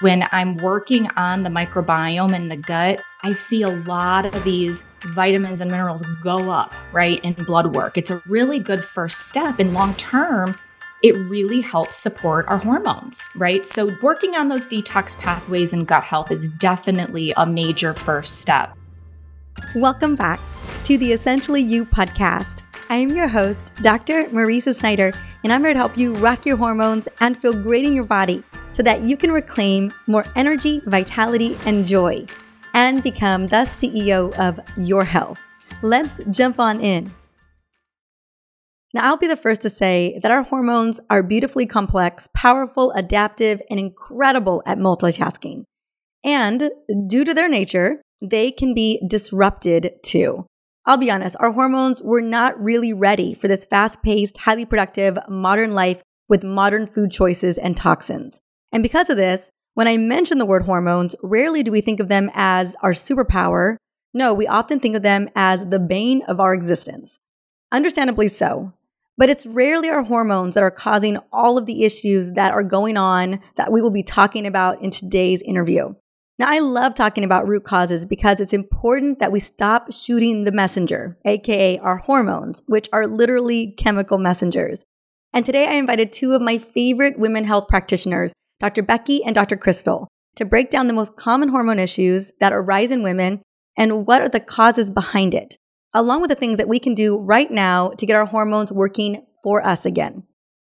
When I'm working on the microbiome in the gut, I see a lot of these vitamins and minerals go up, right, in blood work. It's a really good first step. And long term, it really helps support our hormones, right? So, working on those detox pathways and gut health is definitely a major first step. Welcome back to the Essentially You podcast. I am your host, Dr. Mariza Snyder, and I'm here to help you rock your hormones and feel great in your body so that you can reclaim more energy, vitality, and joy and become the CEO of your health. Let's jump on in. Now, I'll be the first to say that our hormones are beautifully complex, powerful, adaptive, and incredible at multitasking. And due to their nature, they can be disrupted too. I'll be honest, our hormones were not really ready for this fast paced, highly productive, modern life with modern food choices and toxins. And because of this, when I mention the word hormones, rarely do we think of them as our superpower. No, we often think of them as the bane of our existence. Understandably so. But it's rarely our hormones that are causing all of the issues that are going on that we will be talking about in today's interview. Now, I love talking about root causes because it's important that we stop shooting the messenger, aka our hormones, which are literally chemical messengers. And today I invited two of my favorite women health practitioners Dr. Becky and Dr. Krystal, to break down the most common hormone issues that arise in women and what are the causes behind it, along with the things that we can do right now to get our hormones working for us again.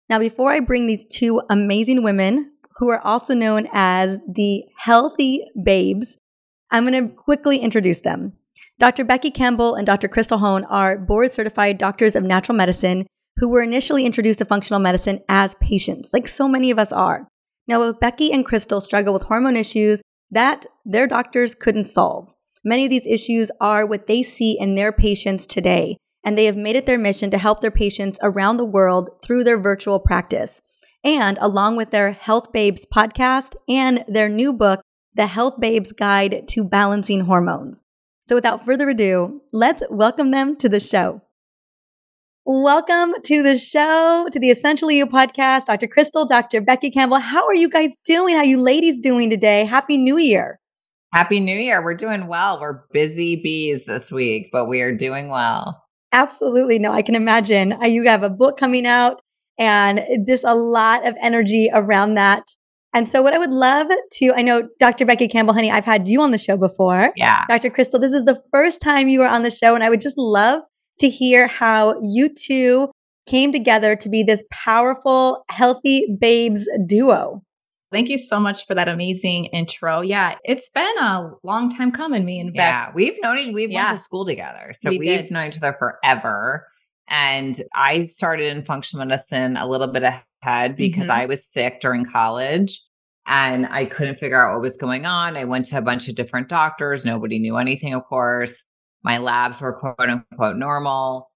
Now, before I bring these two amazing women, who are also known as the Healthy Babes, I'm going to quickly introduce them. Dr. Becky Campbell and Dr. Krystal Hohn are board certified doctors of natural medicine who were initially introduced to functional medicine as patients, like so many of us are. Now, both Becky and Krystal struggle with hormone issues that their doctors couldn't solve. Many of these issues are what they see in their patients today, and they have made it their mission to help their patients around the world through their virtual practice. And along with their Health Babes podcast and their new book, The Health Babes Guide to Balancing Hormones. So without further ado, let's welcome them to the show. Welcome to the show, to the Essentially You podcast. Dr. Krystal, Dr. Becky Campbell. How are you guys doing? How you ladies doing today? Happy New Year. Happy New Year. We're doing well. We're busy bees this week, but we are doing well. Absolutely. No, I can imagine. Uh, you have a book coming out and just a lot of energy around that. And so, what I would love to, I know Dr. Becky Campbell, honey, I've had you on the show before. Yeah. Dr. Krystal, this is the first time you were on the show, and I would just love to hear how you two came together to be this powerful, healthy babes duo. Thank you so much for that amazing intro. Yeah, it's been a long time coming. Me and Beck. Yeah, we've known each. We've yeah. went to school together, so we have known each other forever. And I started in functional medicine a little bit ahead because mm-hmm. I was sick during college and I couldn't figure out what was going on. I went to a bunch of different doctors. Nobody knew anything, of course. My labs were quote unquote normal.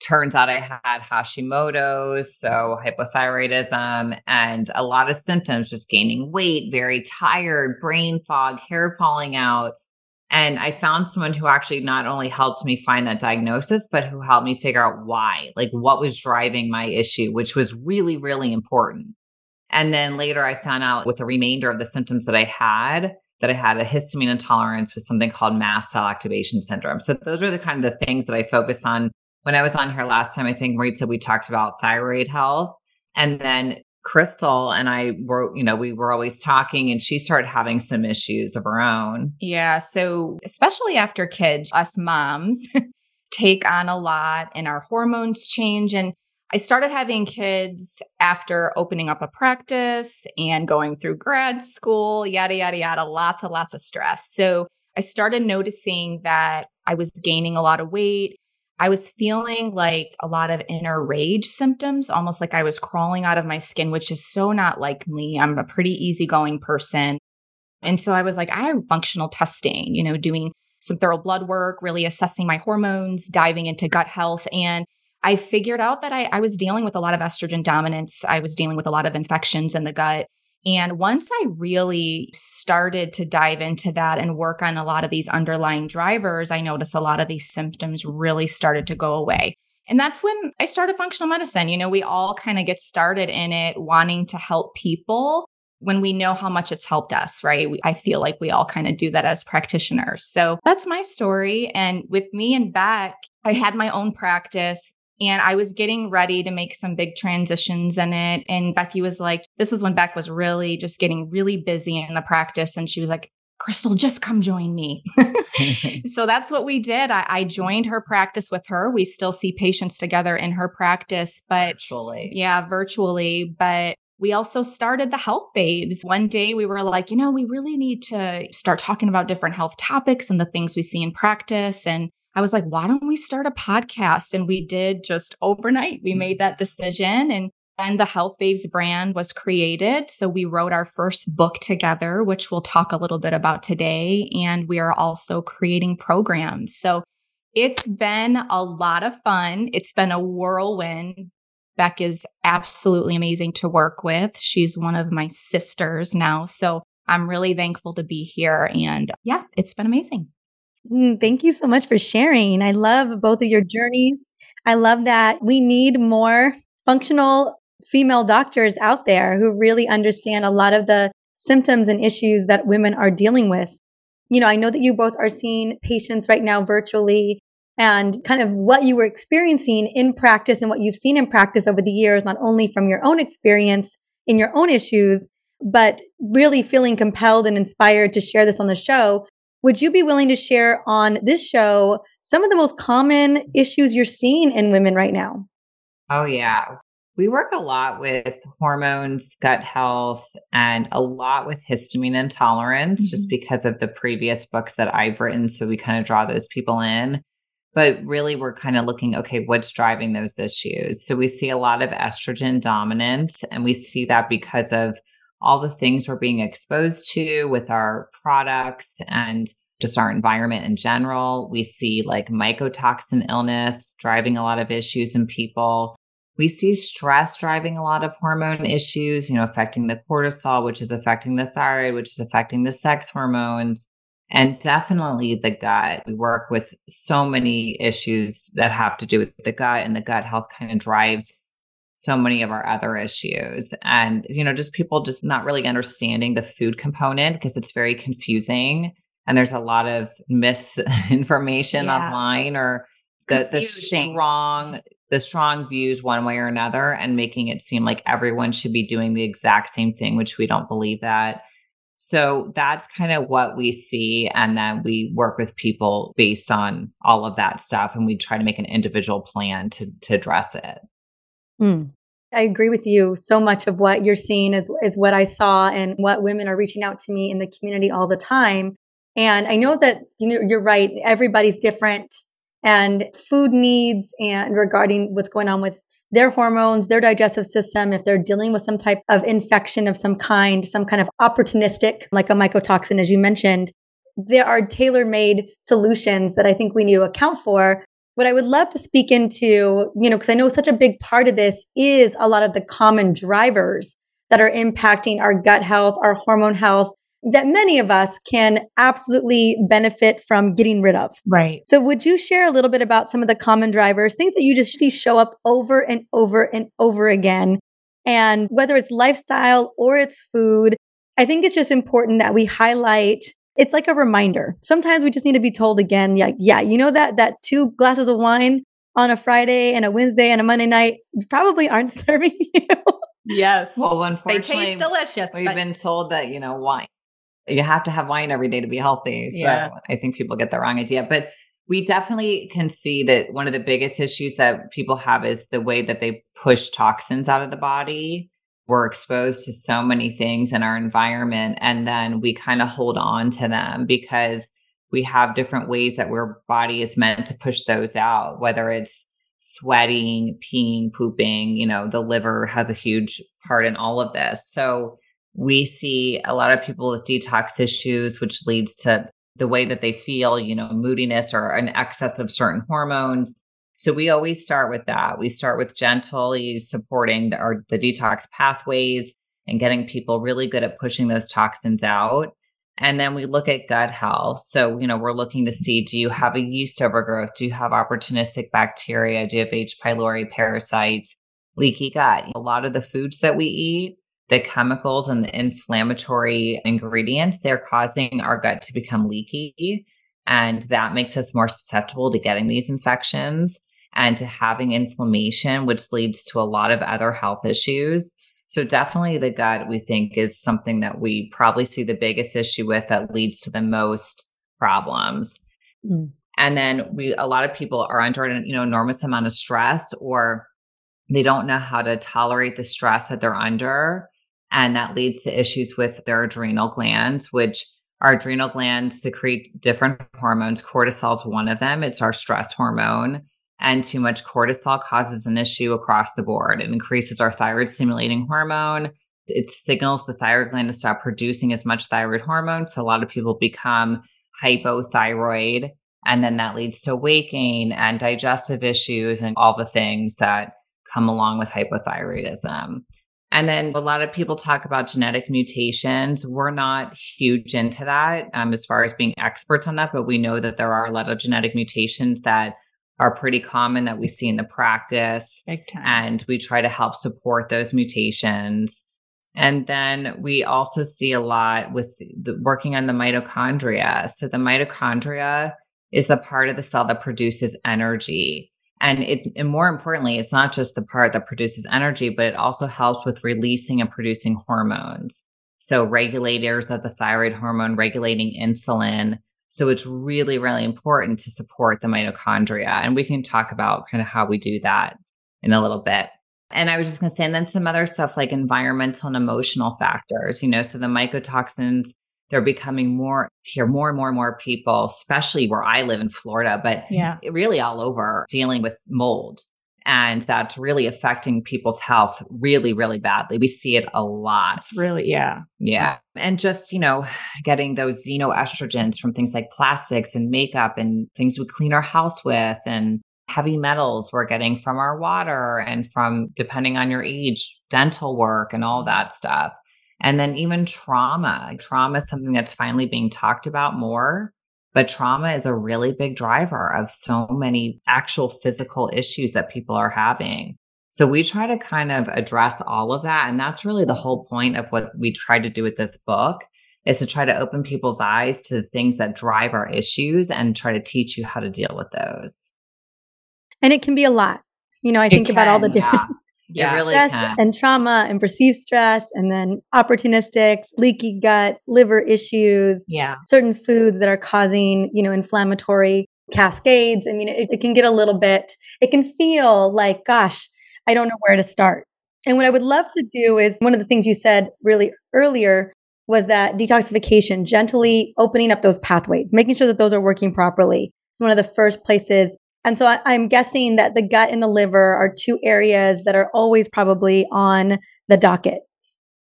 Turns out I had Hashimoto's, so hypothyroidism, and a lot of symptoms just gaining weight, very tired, brain fog, hair falling out. And I found someone who actually not only helped me find that diagnosis, but who helped me figure out why, like what was driving my issue, which was really, really important. And then later I found out with the remainder of the symptoms that I had, that I had a histamine intolerance with something called mast cell activation syndrome. So those are the kind of the things that I focused on when I was on here last time. I think Marie said we talked about thyroid health. And then Krystal and I were, you know, we were always talking and she started having some issues of her own. Yeah. So, especially after kids, us moms take on a lot and our hormones change. And I started having kids after opening up a practice and going through grad school, yada, yada, yada, lots and lots of stress. So I started noticing that I was gaining a lot of weight. I was feeling like a lot of inner rage symptoms, almost like I was crawling out of my skin, which is so not like me. I'm a pretty easygoing person. And so I was like, I am functional testing, you know, doing some thorough blood work, really assessing my hormones, diving into gut health. And I figured out that I, I was dealing with a lot of estrogen dominance. I was dealing with a lot of infections in the gut. And once I really started to dive into that and work on a lot of these underlying drivers, I noticed a lot of these symptoms really started to go away. And that's when I started functional medicine. You know, we all kind of get started in it wanting to help people. when we know how much it's helped us, right? We, I feel like we all kind of do that as practitioners. So that's my story. And with me and Beck, I had my own practice and I was getting ready to make some big transitions in it. And Becky was like, this is when Beck was really just getting really busy in the practice. And she was like, Krystal, just come join me. so that's what we did. I, I, joined her practice with her. We still see patients together in her practice, but virtually. Yeah, virtually. But we also started the health babes. One day we were like, you know, we really need to start talking about different health topics and the things we see in practice. And I was like, why don't we start a podcast? And we did just overnight. We mm. made that decision and then the Health Babes brand was created. So we wrote our first book together, which we'll talk a little bit about today. And we are also creating programs. So it's been a lot of fun. It's been a whirlwind, Beck is absolutely amazing to work with. She's one of my sisters now. So I'm really thankful to be here. And yeah, it's been amazing. Mm, thank you so much for sharing. I love both of your journeys. I love that we need more functional female doctors out there who really understand a lot of the symptoms and issues that women are dealing with. You know, I know that you both are seeing patients right now virtually and kind of what you were experiencing in practice and what you've seen in practice over the years, not only from your own experience in your own issues, but really feeling compelled and inspired to share this on the show. Would you be willing to share on this show some of the most common issues you're seeing in women right now? Oh, yeah. We work a lot with hormones, gut health, and a lot with histamine intolerance, mm-hmm. just because of the previous books that I've written. So we kind of draw those people in. But really, we're kind of looking, okay, what's driving those issues? So we see a lot of estrogen dominance, and we see that because of all the things we're being exposed to with our products and just our environment in general. We see like mycotoxin illness driving a lot of issues in people. We see stress driving a lot of hormone issues, you know, affecting the cortisol, which is affecting the thyroid, which is affecting the sex hormones and definitely the gut. We work with so many issues that have to do with the gut, and the gut health kind of drives so many of our other issues. And, you know, just people just not really understanding the food component because it's very confusing. And there's a lot of misinformation yeah. online or the, the strong the strong views one way or another and making it seem like everyone should be doing the exact same thing, which we don't believe that. So that's kind of what we see. And then we work with people based on all of that stuff. And we try to make an individual plan to, to address it. Mm. I agree with you. So much of what you're seeing is, is what I saw and what women are reaching out to me in the community all the time. And I know that you know you're right. Everybody's different and food needs and regarding what's going on with their hormones, their digestive system, if they're dealing with some type of infection of some kind, some kind of opportunistic, like a mycotoxin, as you mentioned, there are tailor made solutions that I think we need to account for. What I would love to speak into, you know, because I know such a big part of this is a lot of the common drivers that are impacting our gut health, our hormone health, that many of us can absolutely benefit from getting rid of. Right. So, would you share a little bit about some of the common drivers, things that you just see show up over and over and over again? And whether it's lifestyle or it's food, I think it's just important that we highlight it's like a reminder. Sometimes we just need to be told again, yeah, yeah, you know that that two glasses of wine on a Friday and a Wednesday and a Monday night probably aren't serving you. Yes. Well, unfortunately, they taste delicious. We've but- been told that, you know, wine you have to have wine every day to be healthy. So yeah. I think people get the wrong idea. But we definitely can see that one of the biggest issues that people have is the way that they push toxins out of the body. We're exposed to so many things in our environment, and then we kind of hold on to them because we have different ways that our body is meant to push those out, whether it's sweating, peeing, pooping, you know, the liver has a huge part in all of this. So we see a lot of people with detox issues, which leads to the way that they feel, you know, moodiness or an excess of certain hormones. So we always start with that. We start with gently supporting the, our, the detox pathways and getting people really good at pushing those toxins out. And then we look at gut health. So, you know, we're looking to see do you have a yeast overgrowth? Do you have opportunistic bacteria? Do you have H. pylori parasites? Leaky gut? A lot of the foods that we eat the chemicals and the inflammatory ingredients, they're causing our gut to become leaky. And that makes us more susceptible to getting these infections and to having inflammation, which leads to a lot of other health issues. So, definitely the gut, we think, is something that we probably see the biggest issue with that leads to the most problems. Mm. And then we, a lot of people are under an you know enormous amount of stress, or they don't know how to tolerate the stress that they're under, and that leads to issues with their adrenal glands, which our adrenal glands secrete different hormones. Cortisol is one of them. It's our stress hormone. And too much cortisol causes an issue across the board. It increases our thyroid stimulating hormone. It signals the thyroid gland to stop producing as much thyroid hormone. So a lot of people become hypothyroid. And then that leads to weight gain and digestive issues and all the things that come along with hypothyroidism. And then a lot of people talk about genetic mutations. We're not huge into that um, as far as being experts on that, but we know that there are a lot of genetic mutations that are pretty common that we see in the practice. And we try to help support those mutations. And then we also see a lot with the, working on the mitochondria. So the mitochondria is the part of the cell that produces energy. And it, and more importantly, it's not just the part that produces energy, but it also helps with releasing and producing hormones. So regulators of the thyroid hormone, regulating insulin. So it's really, really important to support the mitochondria. And we can talk about kind of how we do that in a little bit. And I was just going to say, and then some other stuff like environmental and emotional factors, you know, so the mycotoxins they're becoming more here more and more and more people especially where i live in florida but yeah really all over dealing with mold and that's really affecting people's health really really badly. We see it a lot. It's really yeah. Yeah. And just you know getting those xenoestrogens from things like plastics and makeup and things we clean our house with and heavy metals we're getting from our water and from depending on your age dental work and all that stuff. And then even trauma. Trauma is something that's finally being talked about more, but trauma is a really big driver of so many actual physical issues that people are having. So we try to kind of address all of that. And that's really the whole point of what we try to do with this book is to try to open people's eyes to the things that drive our issues and try to teach you how to deal with those. And it can be a lot. You know, I think about all the different yeah. Yeah, really stress can. and trauma and perceived stress, and then opportunistics, leaky gut, liver issues, yeah, certain foods that are causing you know inflammatory cascades. I mean, it, it can get a little bit. It can feel like, gosh, I don't know where to start. And what I would love to do is one of the things you said really earlier was that detoxification, gently opening up those pathways, making sure that those are working properly. It's one of the first places and so I, am guessing that the gut and the liver are two areas that are always probably on the docket.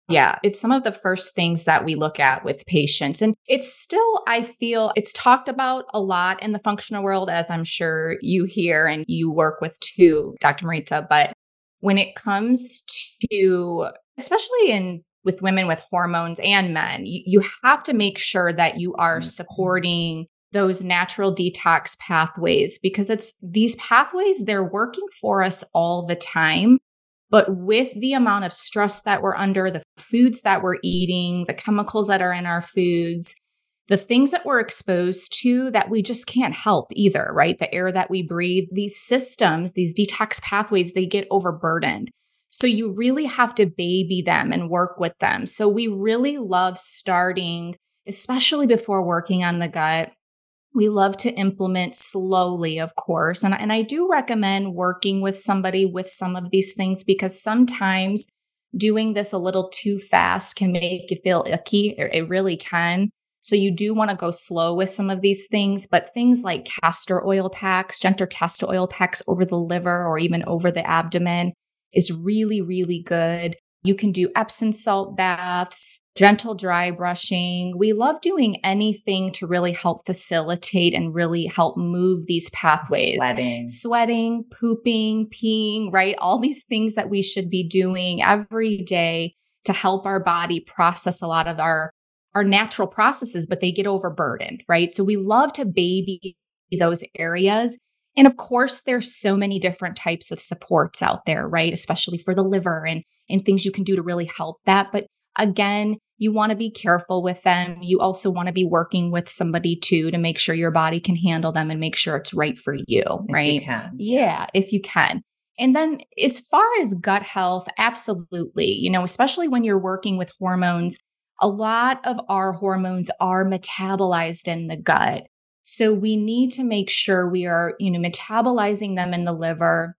Yeah, it's some of the first things that we look at with patients. And it's still, I feel, it's talked about a lot in the functional world, as I'm sure you hear and you work with too, Dr. Mariza. But when it comes to, especially in with women with hormones and men, you, you have to make sure that you are mm-hmm. supporting those natural detox pathways because it's these pathways, they're working for us all the time. But with the amount of stress that we're under, the foods that we're eating, the chemicals that are in our foods, the things that we're exposed to that we just can't help either, right? The air that we breathe, these systems, these detox pathways, they get overburdened. So you really have to baby them and work with them. So we really love starting, especially before working on the gut, we love to implement slowly, of course. And, and I do recommend working with somebody with some of these things because sometimes doing this a little too fast can make you feel icky. It really can. So you do want to go slow with some of these things, but things like castor oil packs, gentle castor oil packs over the liver or even over the abdomen is really, really good. You can do Epsom salt baths, gentle dry brushing. We love doing anything to really help facilitate and really help move these pathways. Sweating. Sweating, pooping, peeing, right? All these things that we should be doing every day to help our body process a lot of our our natural processes, but they get overburdened, right? So we love to baby those areas And of course, there's so many different types of supports out there, right? Especially for the liver and, and things you can do to really help that. But again, you want to be careful with them. You also want to be working with somebody too to make sure your body can handle them and make sure it's right for you, if right? You can. Yeah, if you can. And then as far as gut health, absolutely. You know, especially when you're working with hormones, a lot of our hormones are metabolized in the gut. So we need to make sure we are, you know, metabolizing them in the liver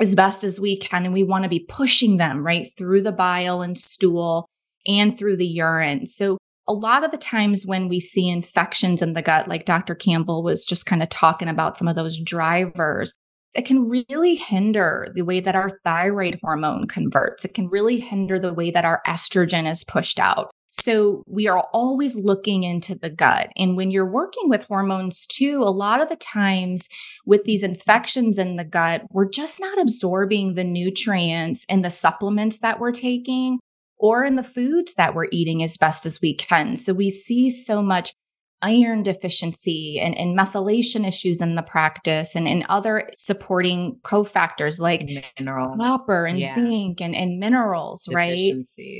as best as we can. And we want to be pushing them right through the bile and stool and through the urine. So a lot of the times when we see infections in the gut, like Dr. Campbell was just kind of talking about some of those drivers, it can really hinder the way that our thyroid hormone converts. It can really hinder the way that our estrogen is pushed out. So we are always looking into the gut. And when you're working with hormones too, a lot of the times with these infections in the gut, we're just not absorbing the nutrients and the supplements that we're taking or in the foods that we're eating as best as we can. So we see so much iron deficiency and, and methylation issues in the practice and, and other supporting cofactors like mineral copper and yeah. zinc and, and minerals, right?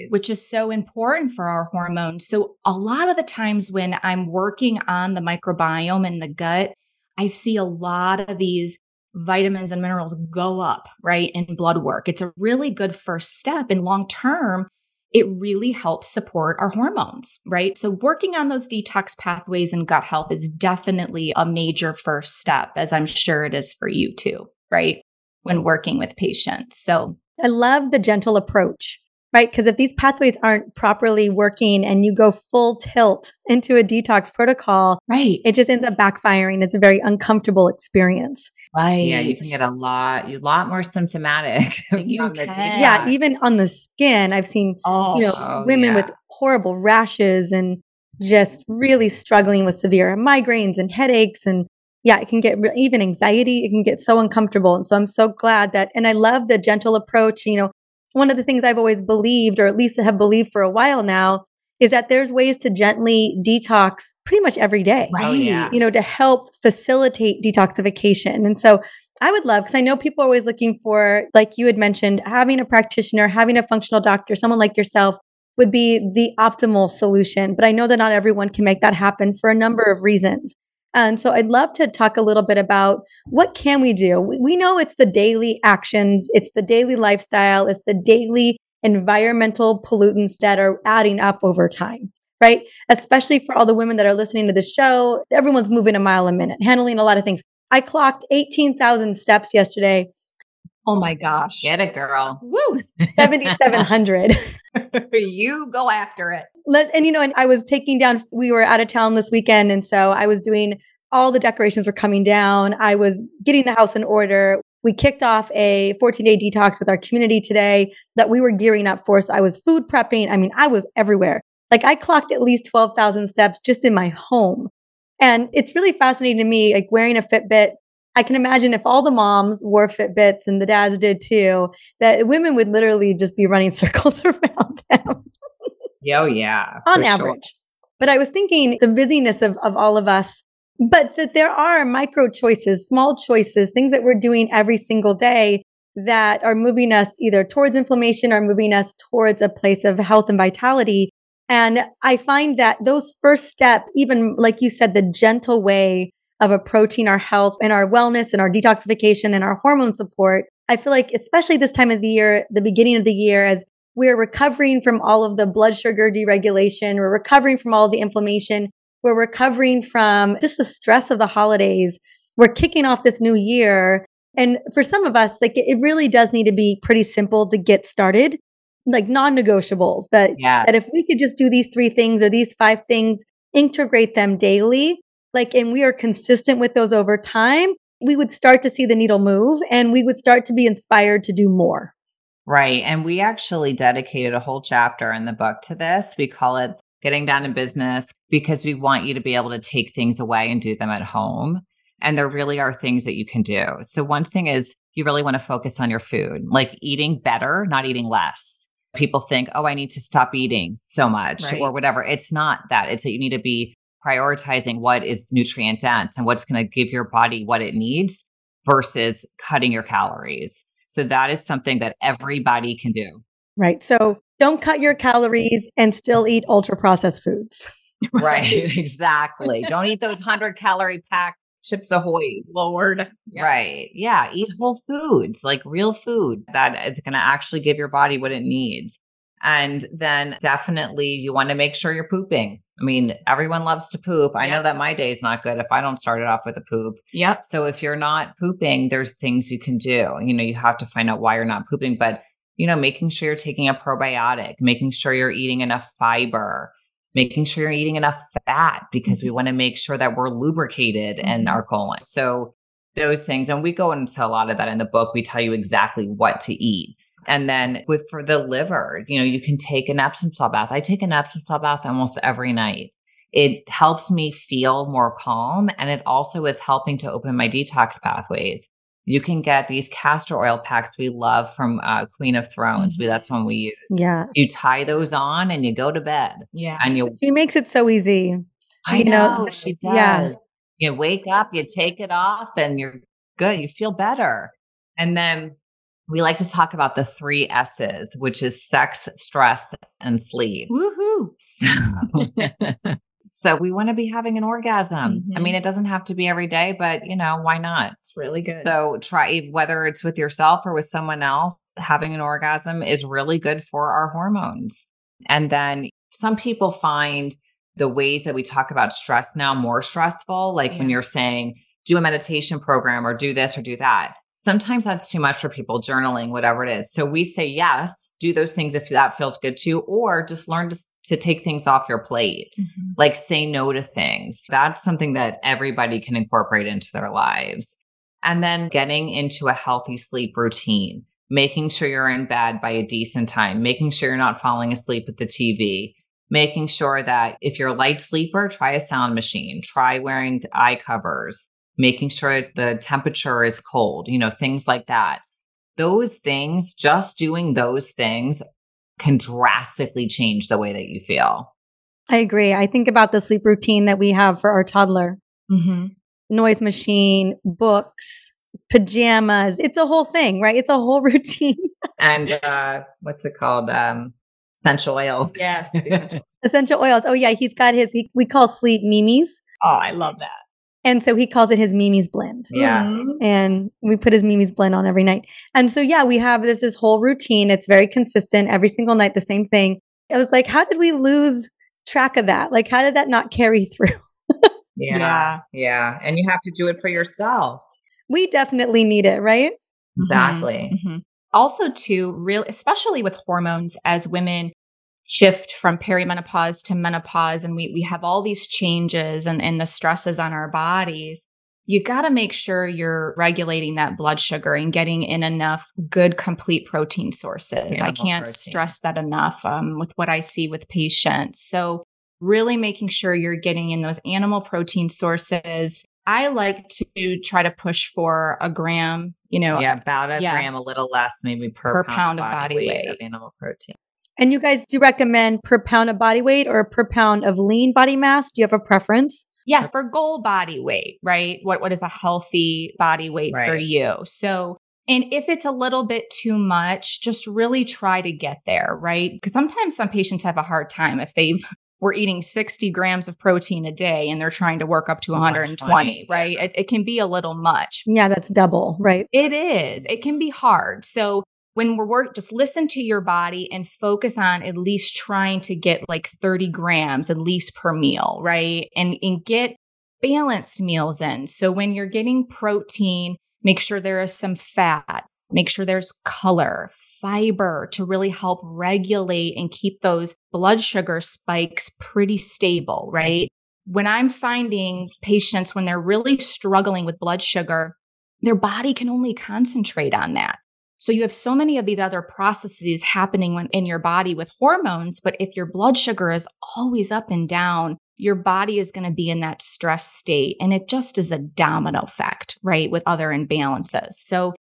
Which is so important for our hormones. So a lot of the times when I'm working on the microbiome and the gut, I see a lot of these vitamins and minerals go up, right, in blood work. It's a really good first step. And long term, it really helps support our hormones, right? So, working on those detox pathways and gut health is definitely a major first step, as I'm sure it is for you too, right? When working with patients. So, I love the gentle approach right? Because if these pathways aren't properly working and you go full tilt into a detox protocol, right, it just ends up backfiring. It's a very uncomfortable experience. Right. Yeah, you can get a lot, a lot more symptomatic. you can. Yeah, even on the skin, I've seen oh, you know oh, women yeah. with horrible rashes and just really struggling with severe migraines and headaches and yeah, it can get re- even anxiety. It can get so uncomfortable. And so I'm so glad that, and I love the gentle approach. You know, one of the things I've always believed, or at least have believed for a while now, is that there's ways to gently detox pretty much every day. Oh, right. Oh, yeah. You know, to help facilitate detoxification. And so I would love, because I know people are always looking for, like you had mentioned, having a practitioner, having a functional doctor, someone like yourself would be the optimal solution. But I know that not everyone can make that happen for a number of reasons. And so I'd love to talk a little bit about what can we do? We know it's the daily actions, it's the daily lifestyle, it's the daily environmental pollutants that are adding up over time, right? Especially for all the women that are listening to the show, everyone's moving a mile a minute, handling a lot of things. I clocked 18,000 steps yesterday. Oh my gosh. Get it, girl. Woo. 7,700. you go after it. Let, and you know, and I was taking down, we were out of town this weekend. And so I was doing all the decorations were coming down. I was getting the house in order. We kicked off a 14 day detox with our community today that we were gearing up for. So I was food prepping. I mean, I was everywhere. Like I clocked at least 12,000 steps just in my home. And it's really fascinating to me, like wearing a Fitbit, I can imagine if all the moms wore Fitbits and the dads did too, that women would literally just be running circles around them. oh, yeah. On average. Sure. But I was thinking the busyness of, of all of us, but that there are micro choices, small choices, things that we're doing every single day that are moving us either towards inflammation or moving us towards a place of health and vitality. And I find that those first step, even like you said, the gentle way of approaching our health and our wellness and our detoxification and our hormone support. I feel like, especially this time of the year, the beginning of the year, as we're recovering from all of the blood sugar deregulation, we're recovering from all the inflammation, we're recovering from just the stress of the holidays. We're kicking off this new year. And for some of us, like it really does need to be pretty simple to get started, like non-negotiables that, yeah. that if we could just do these three things or these five things, integrate them daily, like, and we are consistent with those over time, we would start to see the needle move and we would start to be inspired to do more. Right. And we actually dedicated a whole chapter in the book to this. We call it Getting Down to Business because we want you to be able to take things away and do them at home. And there really are things that you can do. So, one thing is you really want to focus on your food, like eating better, not eating less. People think, oh, I need to stop eating so much right. or whatever. It's not that. It's that you need to be prioritizing what is nutrient dense and what's going to give your body what it needs versus cutting your calories. So that is something that everybody can do. Right. So don't cut your calories and still eat ultra processed foods. right. Exactly. don't eat those 100 calorie pack chips ahoy's. Lord. Yes. Right. Yeah. Eat whole foods, like real food that is going to actually give your body what it needs. And then definitely you want to make sure you're pooping. I mean, everyone loves to poop. I know that my day is not good if I don't start it off with a poop. Yep. So if you're not pooping, there's things you can do. You know, you have to find out why you're not pooping, but you know, making sure you're taking a probiotic, making sure you're eating enough fiber, making sure you're eating enough fat because mm-hmm. we want to make sure that we're lubricated mm-hmm. in our colon. So those things, and we go into a lot of that in the book. We tell you exactly what to eat. And then with for the liver, you know, you can take an Epsom salt bath. I take an Epsom salt bath almost every night. It helps me feel more calm and it also is helping to open my detox pathways. You can get these castor oil packs we love from uh, Queen of Thrones. We, that's one we use. Yeah. You tie those on and you go to bed. Yeah. And you. She makes it so easy. I you know, know she does. Yeah. You wake up, you take it off, and you're good. You feel better. And then we like to talk about the three S's, which is sex, stress, and sleep. Woohoo. So, so we want to be having an orgasm. Mm-hmm. I mean, mm-hmm. it doesn't have to be every day, but you know, why not? It's really good. So try whether it's with yourself or with someone else, having an orgasm is really good for our hormones. And then some people find the ways that we talk about stress now more stressful, like yeah. when you're saying, do a meditation program or do this or do that sometimes that's too much for people journaling whatever it is. So we say yes do those things if that feels good to you or just learn to, to take things off your plate. Mm-hmm. like say no to things. That's something that everybody can incorporate into their lives. And then getting into a healthy sleep routine making sure you're in bed by a decent time making sure you're not falling asleep with the tv making sure that if you're a light sleeper try a sound machine try wearing eye covers making sure the temperature is cold, you know, things like that. Those things, just doing those things can drastically change the way that you feel. I agree. I think about the sleep routine that we have for our toddler mm-hmm. noise machine, books, pajamas. It's a whole thing, right? It's a whole routine. and uh, what's it called? Um, essential oil. Yes. essential oils. Oh, yeah. He's got his, he, we call sleep mimis. Oh, I love that. And so he calls it his Mimi's blend. Yeah. Mm-hmm. And we put his Mimi's blend on every night. And so, yeah, we have this, this whole routine. It's very consistent every single night, the same thing. I was like, how did we lose track of that? Like, how did that not carry through? yeah, yeah. Yeah. And you have to do it for yourself. We definitely need it, right? Exactly. Mm-hmm. Also, too, real, especially with hormones as women, shift from perimenopause to menopause and we, we have all these changes and, and the stresses on our bodies you got to make sure you're regulating that blood sugar and getting in enough good complete protein sources. Animal i can't protein. stress that enough um, with what i see with patients. So really making sure you're getting in those animal protein sources. I like to try to push for a gram you know yeah about a yeah, gram a little less maybe per, per pound, pound, of body, weight, weight of animal protein and you guys do recommend per pound of body weight or per pound of lean body mass? Do you have a preference? Yeah, for goal body weight, right? What what is a healthy body weight right. for you? So and if it's a little bit too much, just really try to get there, right? Because sometimes some patients have a hard time if they've were eating 60 grams of protein a day and they're trying to work up to 120, right? It, it, can be a little much. Yeah, that's double, right? It is. It can be hard. So when we're work, just listen to your body and focus on at least trying to get like 30 grams at least per meal, right? And, and get balanced meals in. So when you're getting protein, make sure there is some fat, make sure there's color, fiber to really help regulate and keep those blood sugar spikes pretty stable, right? When I'm finding patients when they're really struggling with blood sugar, their body can only concentrate on that. So you have so many of these other processes happening in your body with hormones. But if your blood sugar is always up and down, your body is going to be in that stress state. And it just is a domino effect, right? With other imbalances. So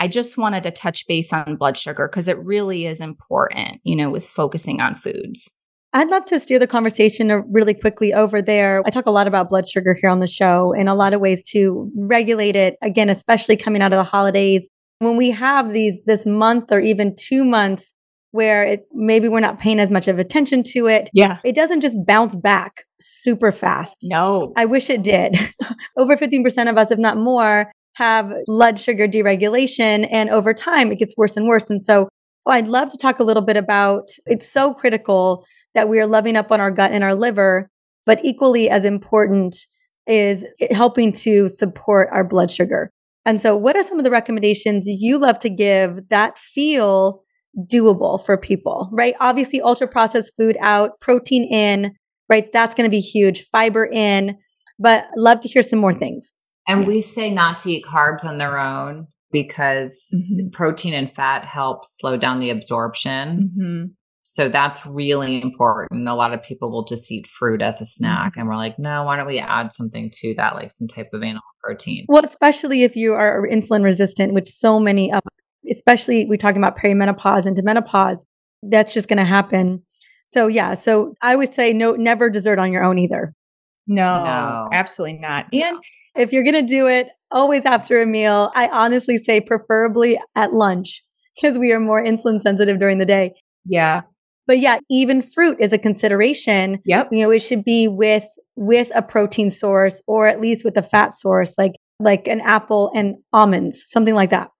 I just wanted to touch base on blood sugar because it really is important, you know, with focusing on foods. I'd love to steer the conversation really quickly over there. I talk a lot about blood sugar here on the show in a lot of ways to regulate it. Again, especially coming out of the holidays when we have these, this month or even two months where it, maybe we're not paying as much of attention to it. Yeah. It doesn't just bounce back super fast. No. I wish it did. over 15% of us, if not more, have blood sugar deregulation. And over time, it gets worse and worse. And so oh, I'd love to talk a little bit about it's so critical that we are loving up on our gut and our liver, but equally as important is helping to support our blood sugar. And so, what are some of the recommendations you love to give that feel doable for people, right? Obviously, ultra processed food out, protein in, right? That's going to be huge, fiber in, but love to hear some more things. And we say not to eat carbs on their own because mm-hmm. protein and fat help slow down the absorption. Mm-hmm. So that's really important. A lot of people will just eat fruit as a snack. Mm-hmm. And we're like, no, why don't we add something to that, like some type of animal protein? Well, especially if you are insulin resistant, which so many of, especially we're talking about perimenopause into menopause, that's just going to happen. So yeah, so I would say no, never dessert on your own either. No, no. absolutely not. And if you're going to do it, always after a meal. I honestly say preferably at lunch because we are more insulin sensitive during the day. Yeah. But yeah, even fruit is a consideration. Yep. You know, it should be with with a protein source or at least with a fat source like like an apple and almonds, something like that.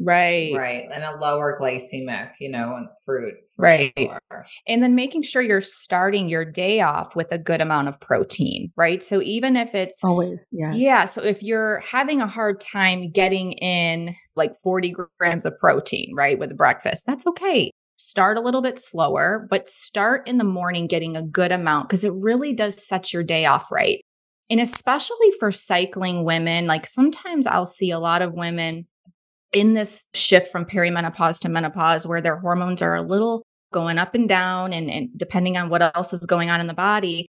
Right. Right. And a lower glycemic, you know, fruit. Right. Sure. And then making sure you're starting your day off with a good amount of protein, right? So even if it's always, yeah. Yeah. So if you're having a hard time getting in like 40 grams of protein, right, with breakfast, that's okay. Start a little bit slower, but start in the morning getting a good amount because it really does set your day off right. And especially for cycling women, like sometimes I'll see a lot of women in this shift from perimenopause to menopause where their hormones are a little going up and down and, and depending on what else is going on in the body.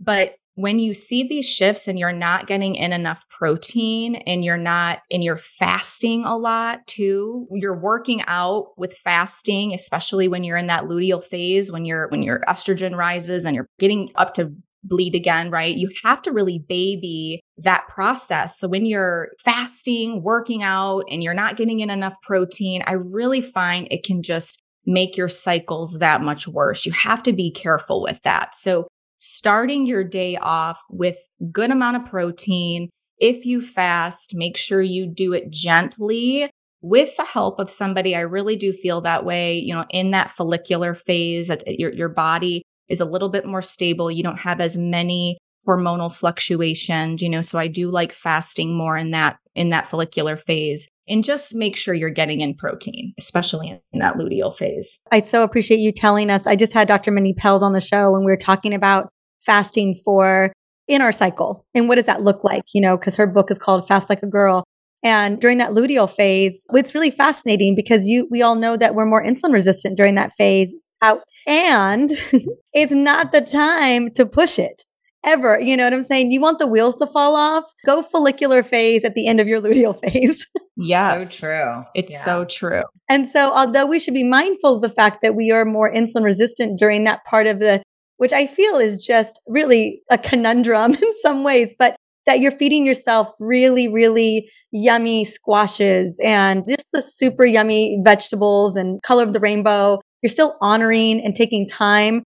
But when you see these shifts and you're not getting in enough protein and you're not and you're fasting a lot too you're working out with fasting especially when you're in that luteal phase when you're when your estrogen rises and you're getting up to bleed again, right? You have to really baby that process. So when you're fasting, working out, and you're not getting in enough protein, I really find it can just make your cycles that much worse. You have to be careful with that. So starting your day off with good amount of protein, if you fast, make sure you do it gently with the help of somebody. I really do feel that way, you know, in that follicular phase, your, your body is a little bit more stable. You don't have as many hormonal fluctuations, you know, so I do like fasting more in that in that follicular phase and just make sure you're getting in protein, especially in that luteal phase. I so appreciate you telling us. I just had Dr. Mindy Pelz on the show and we were talking about fasting for in our cycle and what does that look like, you know, because her book is called Fast Like a Girl. And during that luteal phase, it's really fascinating because you we all know that we're more insulin resistant during that phase out and it's not the time to push it ever. You know what I'm saying? You want the wheels to fall off? Go follicular phase at the end of your luteal phase. Yeah, So true. It's yeah. so true. And so, although we should be mindful of the fact that we are more insulin resistant during that part of the, which I feel is just really a conundrum in some ways, but that you're feeding yourself really, really yummy squashes and just the super yummy vegetables and color of the rainbow you're still honoring and taking time.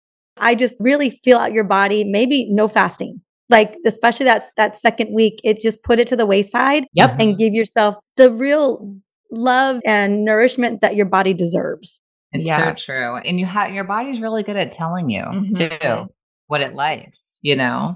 I just really feel out your body, maybe no fasting. Like especially that that second week, it just put it to the wayside yep. and give yourself the real love and nourishment that your body deserves. It's yes. so true. And you have your body's really good at telling you mm-hmm. too what it likes, you know?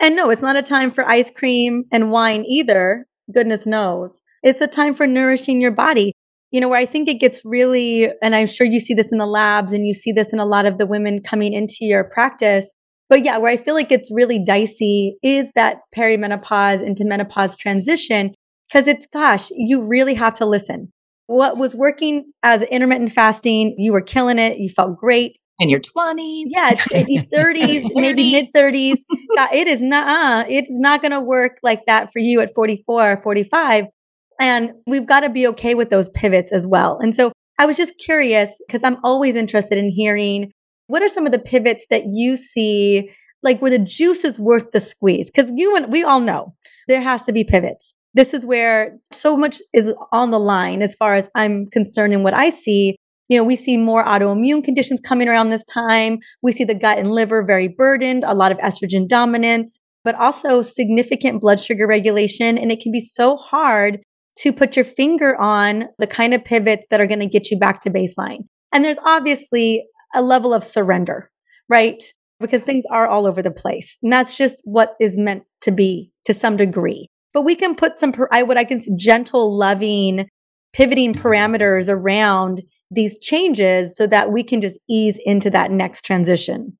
And no, it's not a time for ice cream and wine either. Goodness knows. It's a time for nourishing your body you know, where I think it gets really, and I'm sure you see this in the labs and you see this in a lot of the women coming into your practice. But yeah, where I feel like it's really dicey is that perimenopause into menopause transition. Cause it's, gosh, you really have to listen. What was working as intermittent fasting, you were killing it. You felt great. In your 20s. Yeah, 30s, maybe mid 30s. it is not, uh, it's not going to work like that for you at 44 or 45 and we've got to be okay with those pivots as well. And so I was just curious because I'm always interested in hearing What are some of the pivots that you see, like where the juice is worth the squeeze? Because you and we all know there has to be pivots. This is where so much is on the line as far as I'm concerned and what I see. You know, we see more autoimmune conditions coming around this time. We see the gut and liver very burdened, a lot of estrogen dominance, but also significant blood sugar regulation. And it can be so hard to put your finger on the kind of pivots that are going to get you back to baseline. And there's obviously a level of surrender, right? Because things are all over the place. And that's just what is meant to be to some degree. But we can put some, I would, I can gentle, loving, pivoting parameters around these changes so that we can just ease into that next transition.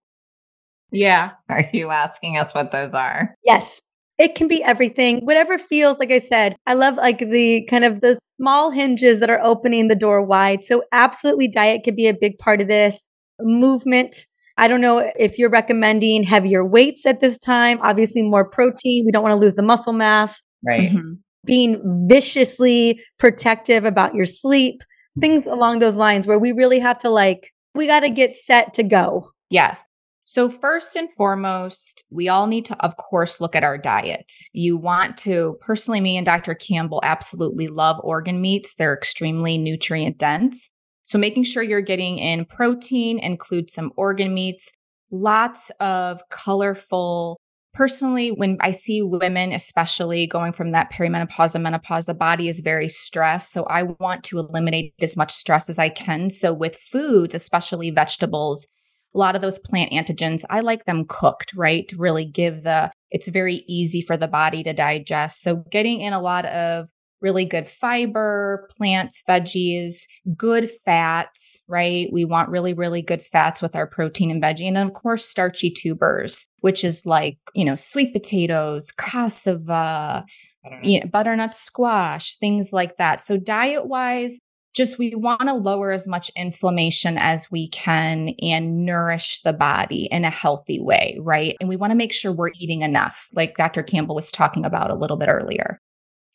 Yeah. Are you asking us what those are? Yes. It can be everything, whatever feels like I said. I love like the kind of the small hinges that are opening the door wide. So absolutely diet could be a big part of this. Movement. I don't know if you're recommending heavier weights at this time, obviously more protein. We don't want to lose the muscle mass. Right. Mm-hmm. Being viciously protective about your sleep, things along those lines where we really have to like, we got to get set to go. Yes. So, first and foremost, we all need to, of course, look at our diets. You want to, personally, me and Dr. Campbell absolutely love organ meats. They're extremely nutrient dense. So, making sure you're getting in protein, include some organ meats, lots of colorful. Personally, when I see women, especially going from that perimenopause and menopause, the body is very stressed. So, I want to eliminate as much stress as I can. So, with foods, especially vegetables, a lot of those plant antigens, I like them cooked, right? To really give the, it's very easy for the body to digest. So getting in a lot of really good fiber, plants, veggies, good fats, right? We want really, really good fats with our protein and veggie. And then, of course, starchy tubers, which is like, you know, sweet potatoes, cassava, butternut, you know, butternut squash, things like that. So, diet wise, just we want to lower as much inflammation as we can and nourish the body in a healthy way, right? And we want to make sure we're eating enough, like Dr. Campbell was talking about a little bit earlier.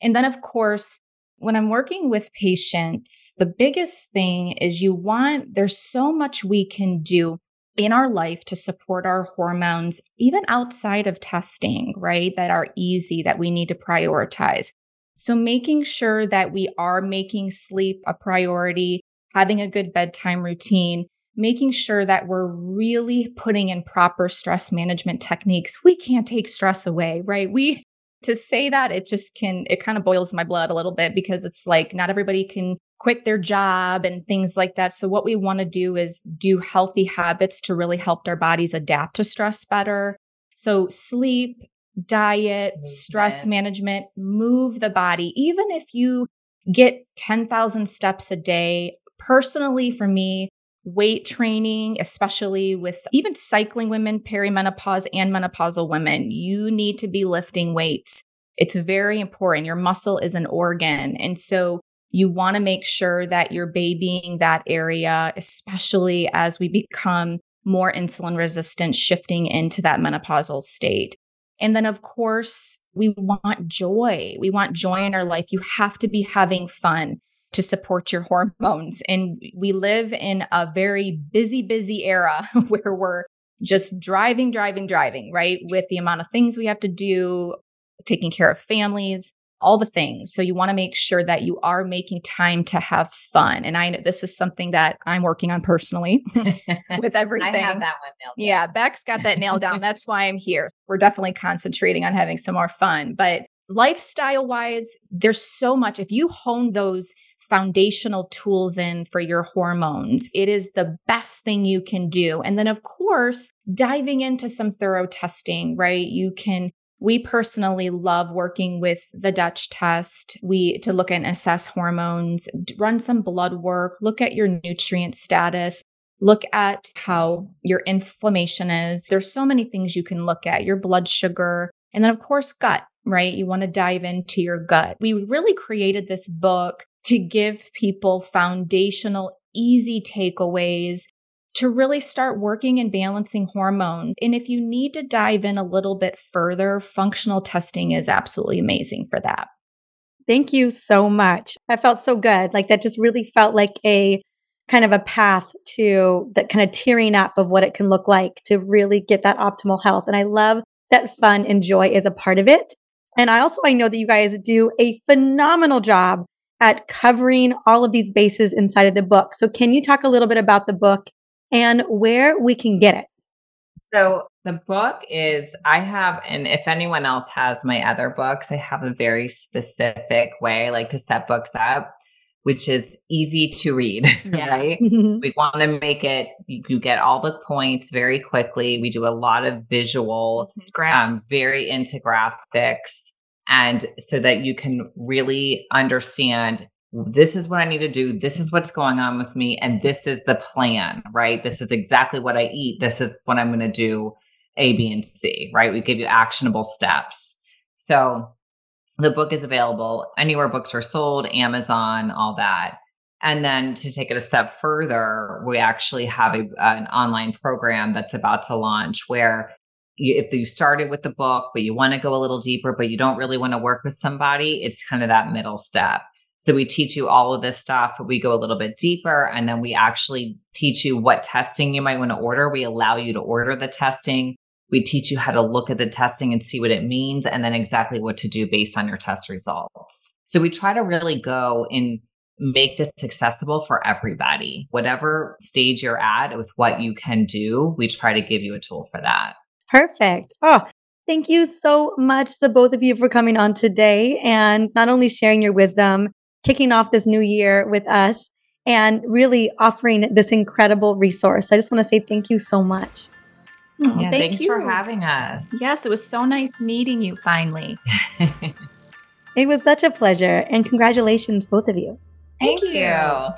And then, of course, when I'm working with patients, the biggest thing is you want, there's so much we can do in our life to support our hormones, even outside of testing, right? That are easy that we need to prioritize. So making sure that we are making sleep a priority, having a good bedtime routine, making sure that we're really putting in proper stress management techniques. We can't take stress away, right? We to say that it just can it kind of boils my blood a little bit because it's like not everybody can quit their job and things like that. So what we want to do is do healthy habits to really help our bodies adapt to stress better. So sleep, diet, movement. stress management, move the body. Even if you get 10,000 steps a day, personally for me, weight training, especially with even cycling women, perimenopause and menopausal women, you need to be lifting weights. It's very important. Your muscle is an organ. And so you want to make sure that you're babying that area, especially as we become more insulin resistant, shifting into that menopausal state. And then, of course, we want joy. We want joy in our life. You have to be having fun to support your hormones. And we live in a very busy, busy era where we're just driving, driving, driving, right? With the amount of things we have to do, taking care of families, all the things. So you want to make sure that you are making time to have fun. And I know this is something that I'm working on personally with everything. I have that one nailed down. Yeah, Beck's got that nailed down. That's why I'm here. We're definitely concentrating on having some more fun. But lifestyle wise, there's so much. If you hone those foundational tools in for your hormones. It is the best thing you can do. And then, of course, diving into some thorough testing, right? You can we personally love working with the Dutch test. We to look and assess hormones, run some blood work, look at your nutrient status, look at how your inflammation is. There's so many things you can look at, your blood sugar, and then of course gut, right? You want to dive into your gut. We really created this book to give people foundational easy takeaways to really start working and balancing hormones. And if you need to dive in a little bit further, functional testing is absolutely amazing for that. Thank you so much. I felt so good. Like that just really felt like a kind of a path to that kind of tearing up of what it can look like to really get that optimal health. And I love that fun and joy is a part of it. And I also, I know that you guys do a phenomenal job at covering all of these bases inside of the book. So can you talk a little bit about the book and where we can get it? So the book is, I have, and if anyone else has my other books, I have a very specific way I like to set books up which is easy to read, yeah. right? we want to make it, you, you, get all the points very quickly. We do a lot of visual, mm-hmm. um, very into graphics. And so that you can really understand this is what I need to do. This is what's going on with me. And this is the plan, right? This is exactly what I eat. This is what I'm going to do A, B, and C, right? We give you actionable steps. So the book is available anywhere books are sold, Amazon, all that. And then to take it a step further, we actually have a, an online program that's about to launch where if you started with the book, but you want to go a little deeper, but you don't really want to work with somebody, it's kind of that middle step. So we teach you all of this stuff, but we go a little bit deeper and then we actually teach you what testing you might want to order. We allow you to order the testing. We teach you how to look at the testing and see what it means and then exactly what to do based on your test results. So we try to really go and make this accessible for everybody. Whatever stage you're at with what you can do, we try to give you a tool for that. Perfect. Oh, thank you so much, the both of you, for coming on today and not only sharing your wisdom, kicking off this new year with us, and really offering this incredible resource. I just want to say thank you so much. Oh, yeah, thank thanks you. for having us. Yes, it was so nice meeting you finally. it was such a pleasure. And congratulations, both of you. Thank, thank you. you.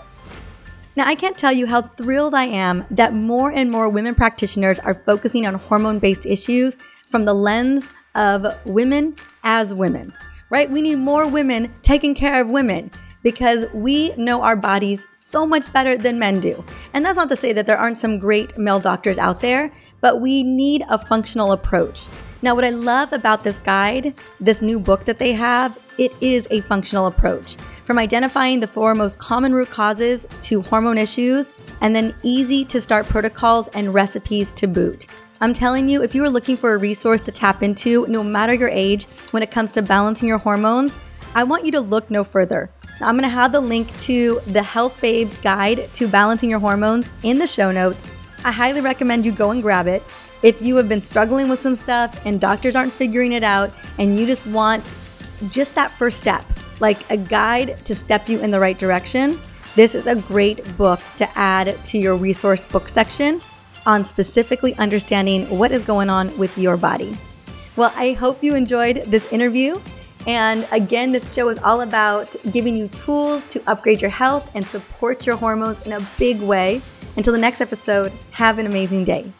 Now, I can't tell you how thrilled I am that more and more women practitioners are focusing on hormone based issues from the lens of women as women, right? We need more women taking care of women because we know our bodies so much better than men do. And that's not to say that there aren't some great male doctors out there, but we need a functional approach. Now, what I love about this guide, this new book that they have, it is a functional approach. From identifying the four most common root causes to hormone issues, and then easy to start protocols and recipes to boot. I'm telling you, if you are looking for a resource to tap into, no matter your age, when it comes to balancing your hormones, I want you to look no further. I'm gonna have the link to the Health Babes Guide to Balancing Your Hormones in the show notes. I highly recommend you go and grab it. If you have been struggling with some stuff and doctors aren't figuring it out and you just want just that first step, like a guide to step you in the right direction, this is a great book to add to your resource book section on specifically understanding what is going on with your body. Well, I hope you enjoyed this interview. And again, this show is all about giving you tools to upgrade your health and support your hormones in a big way. Until the next episode, have an amazing day.